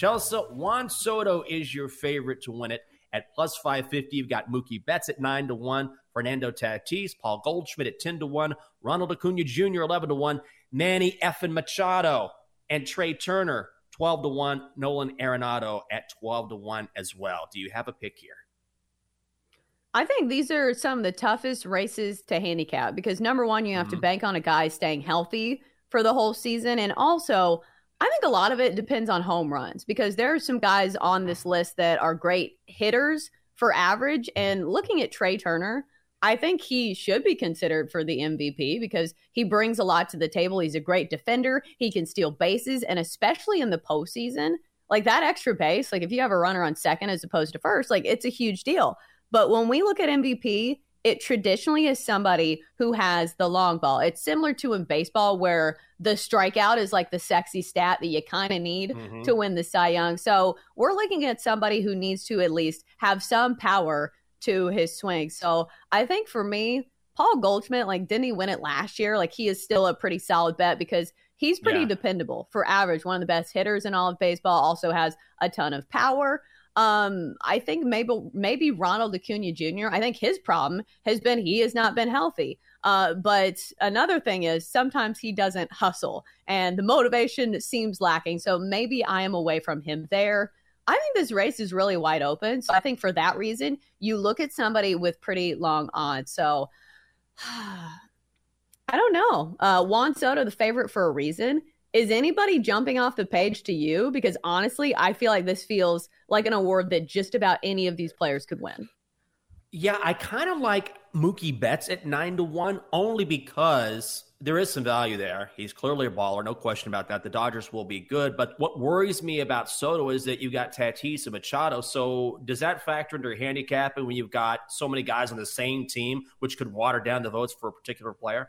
Chelsea, Juan Soto is your favorite to win it at plus 550. You've got Mookie Betts at 9 to 1, Fernando Tatis, Paul Goldschmidt at 10 to 1, Ronald Acuna Jr. 11 to 1, Manny Effin Machado and Trea Turner 12 to 1, Nolan Arenado at 12 to 1 as well. Do you have a pick here? I think these are some of the toughest races to handicap because number one, you have mm-hmm. to bank on a guy staying healthy for the whole season. And also, I think a lot of it depends on home runs because there are some guys on this list that are great hitters for average. And looking at Trea Turner, I think he should be considered for the MVP because he brings a lot to the table. He's a great defender. He can steal bases, and especially in the postseason, like that extra base, like if you have a runner on second as opposed to first, like it's a huge deal. But when we look at MVP, it traditionally is somebody who has the long ball. It's similar to in baseball where the strikeout is like the sexy stat that you kind of need mm-hmm. to win the Cy Young. So we're looking at somebody who needs to at least have some power to his swing. So I think for me, Paul Goldschmidt, like, didn't he win it last year? Like, he is still a pretty solid bet because he's pretty yeah. dependable for average. One of the best hitters in all of baseball, also has a ton of power. Um, I think maybe maybe Ronald Acuna Jr. I think his problem has been he has not been healthy. Uh, but another thing is sometimes he doesn't hustle and the motivation seems lacking. So maybe I am away from him there. I think this race is really wide open. So I think for that reason, you look at somebody with pretty long odds. So I don't know. Uh, Juan Soto, the favorite for a reason. Is anybody jumping off the page to you? Because honestly, I feel like this feels like an award that just about any of these players could win. Yeah, I kind of like Mookie Betts at nine to one only because there is some value there. He's clearly a baller, no question about that. The Dodgers will be good, but what worries me about Soto is that you got Tatis and Machado. So does that factor into your handicapping when you've got so many guys on the same team, which could water down the votes for a particular player?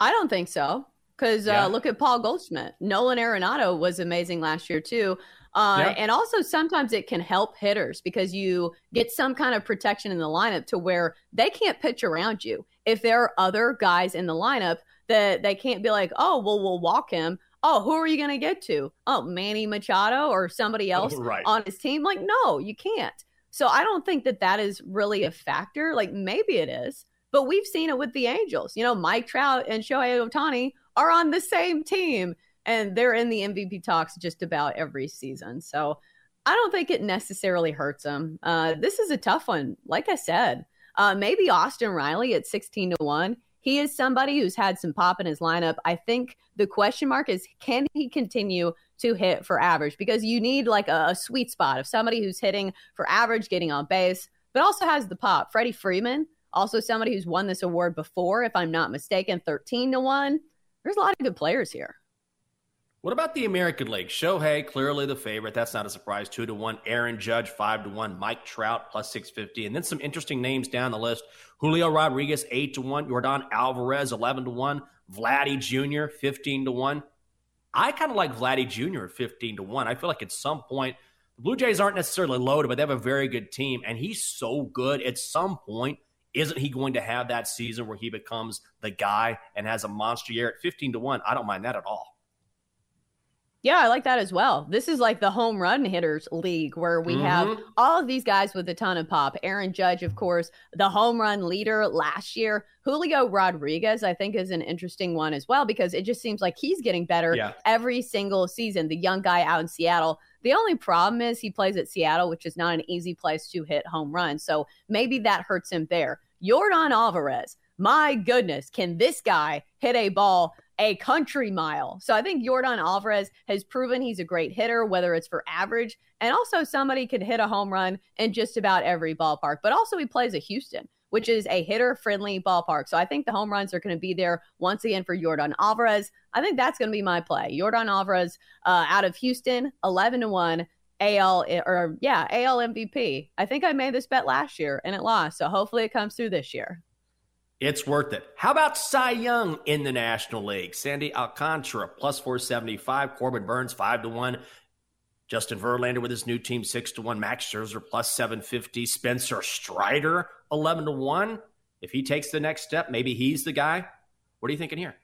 I don't think so. Because uh, look at Paul Goldschmidt. Nolan Arenado was amazing last year too. Uh, And also sometimes it can help hitters because you get some kind of protection in the lineup to where they can't pitch around you. If there are other guys in the lineup that they can't be like, oh, well, we'll walk him. Oh, who are you going to get to? Oh, Manny Machado or somebody else right. on his team? Like, no, you can't. So I don't think that that is really a factor. Like, maybe it is, but we've seen it with the Angels. You know, Mike Trout and Shohei Ohtani are on the same team and they're in the MVP talks just about every season. So I don't think it necessarily hurts them. Uh, this is a tough one. Like I said, uh, maybe Austin Riley at 16 to 1. He is somebody who's had some pop in his lineup. I think the question mark is can he continue to hit for average? Because you need like a, a sweet spot of somebody who's hitting for average, getting on base, but also has the pop. Freddie Freeman, also somebody who's won this award before, if I'm not mistaken, 13 to 1. There's a lot of good players here. What about the American League? Shohei, clearly the favorite. That's not a surprise. Two to one. Aaron Judge, five to one. Mike Trout, plus 650. And then some interesting names down the list. Julio Rodriguez, eight to one. Yordan Alvarez, 11 to one. Vladdy Jr., 15 to one. I kind of like Vladdy Jr. at 15 to one. I feel like at some point, the Blue Jays aren't necessarily loaded, but they have a very good team. And he's so good. At some point, isn't he going to have that season where he becomes the guy and has a monster year at 15 to 1? I don't mind that at all. Yeah, I like that as well. This is like the home run hitters league where we mm-hmm. have all of these guys with a ton of pop. Aaron Judge, of course, the home run leader last year. Julio Rodriguez, I think, is an interesting one as well because it just seems like he's getting better yeah. every single season. The young guy out in Seattle. The only problem is he plays at Seattle, which is not an easy place to hit home runs. So maybe that hurts him there. Yordan Alvarez, my goodness, can this guy hit a ball a country mile? So I think Yordan Alvarez has proven he's a great hitter, whether it's for average and also somebody could hit a home run in just about every ballpark. But also he plays at Houston which is a hitter friendly ballpark. So I think the home runs are going to be there once again for Yordan Alvarez. I think that's going to be my play. Yordan Alvarez uh, out of Houston, 11 to 1. AL or yeah, AL MVP. I think I made this bet last year and it lost. So hopefully it comes through this year. It's worth it. How about Cy Young in the National League? Sandy Alcantara plus 475, Corbin Burnes 5 to 1, Justin Verlander with his new team 6 to 1, Max Scherzer plus 750, Spencer Strider 11 to 1. If he takes the next step, maybe he's the guy. What are you thinking here?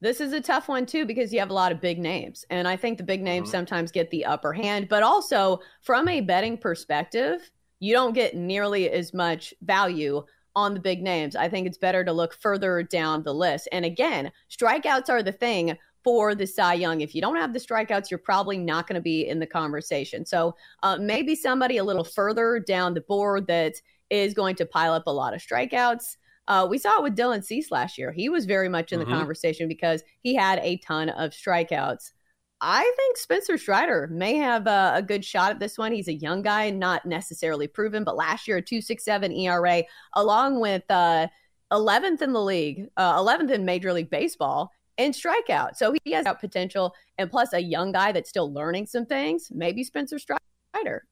This is a tough one too because you have a lot of big names. And I think the big names mm-hmm. sometimes get the upper hand, but also from a betting perspective, you don't get nearly as much value on the big names. I think it's better to look further down the list. And again, strikeouts are the thing for the Cy Young. If you don't have the strikeouts, you're probably not going to be in the conversation. So uh, maybe somebody a little further down the board that is going to pile up a lot of strikeouts. Uh, we saw it with Dylan Cease last year. He was very much in the mm-hmm. conversation because he had a ton of strikeouts. I think Spencer Strider may have a, a, good shot at this one. He's a young guy, not necessarily proven, but last year a 2.67 ERA, along with uh, 11th in the league, uh, 11th in Major League Baseball and strikeout. So he has out potential, and plus a young guy that's still learning some things. Maybe Spencer Strider.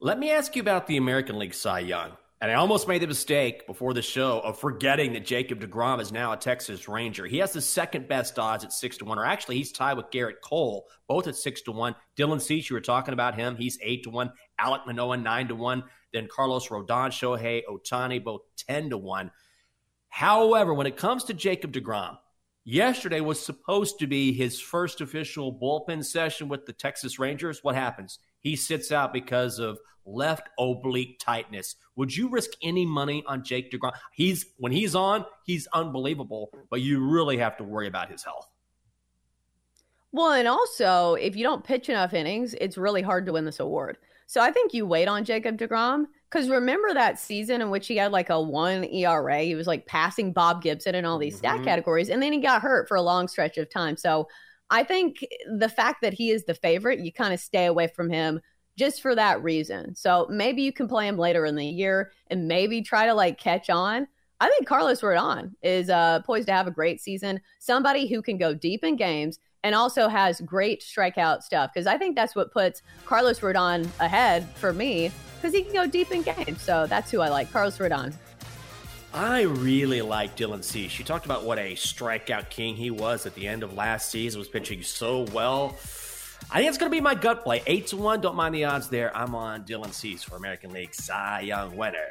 Let me ask you about the American League Cy Young. And I almost made the mistake before the show of forgetting that Jacob DeGrom is now a Texas Ranger. He has the second best odds at six to one, or actually, he's tied with Gerrit Cole, both at six to one. Dylan Cease, you were talking about him, he's eight to one. Alek Manoah nine to one. Then Carlos Rodon, Shohei Ohtani, both ten to one. However, when it comes to Jacob DeGrom, Yesterday was supposed to be his first official bullpen session with the Texas Rangers. What happens? He sits out because of left oblique tightness. Would you risk any money on Jake DeGrom? He's when he's on, he's unbelievable, but you really have to worry about his health. Well, and also, if you don't pitch enough innings, it's really hard to win this award. So I think you wait on Jacob DeGrom because remember that season in which he had like a one ERA? He was like passing Bob Gibson in all these mm-hmm. stat categories, and then he got hurt for a long stretch of time. So I think the fact that he is the favorite, you kind of stay away from him just for that reason. So maybe you can play him later in the year and maybe try to like catch on. I think Carlos Rodon is uh, poised to have a great season. Somebody who can go deep in games and also has great strikeout stuff because I think that's what puts Carlos Rodon ahead for me because he can go deep in games. So that's who I like, Carlos Rodon. I really like Dylan Cease. You talked about what a strikeout king he was at the end of last season, was pitching so well. I think it's going to be my gut play. 8 to 1. Don't mind the odds there. I'm on Dylan Cease for American League Cy Young winner.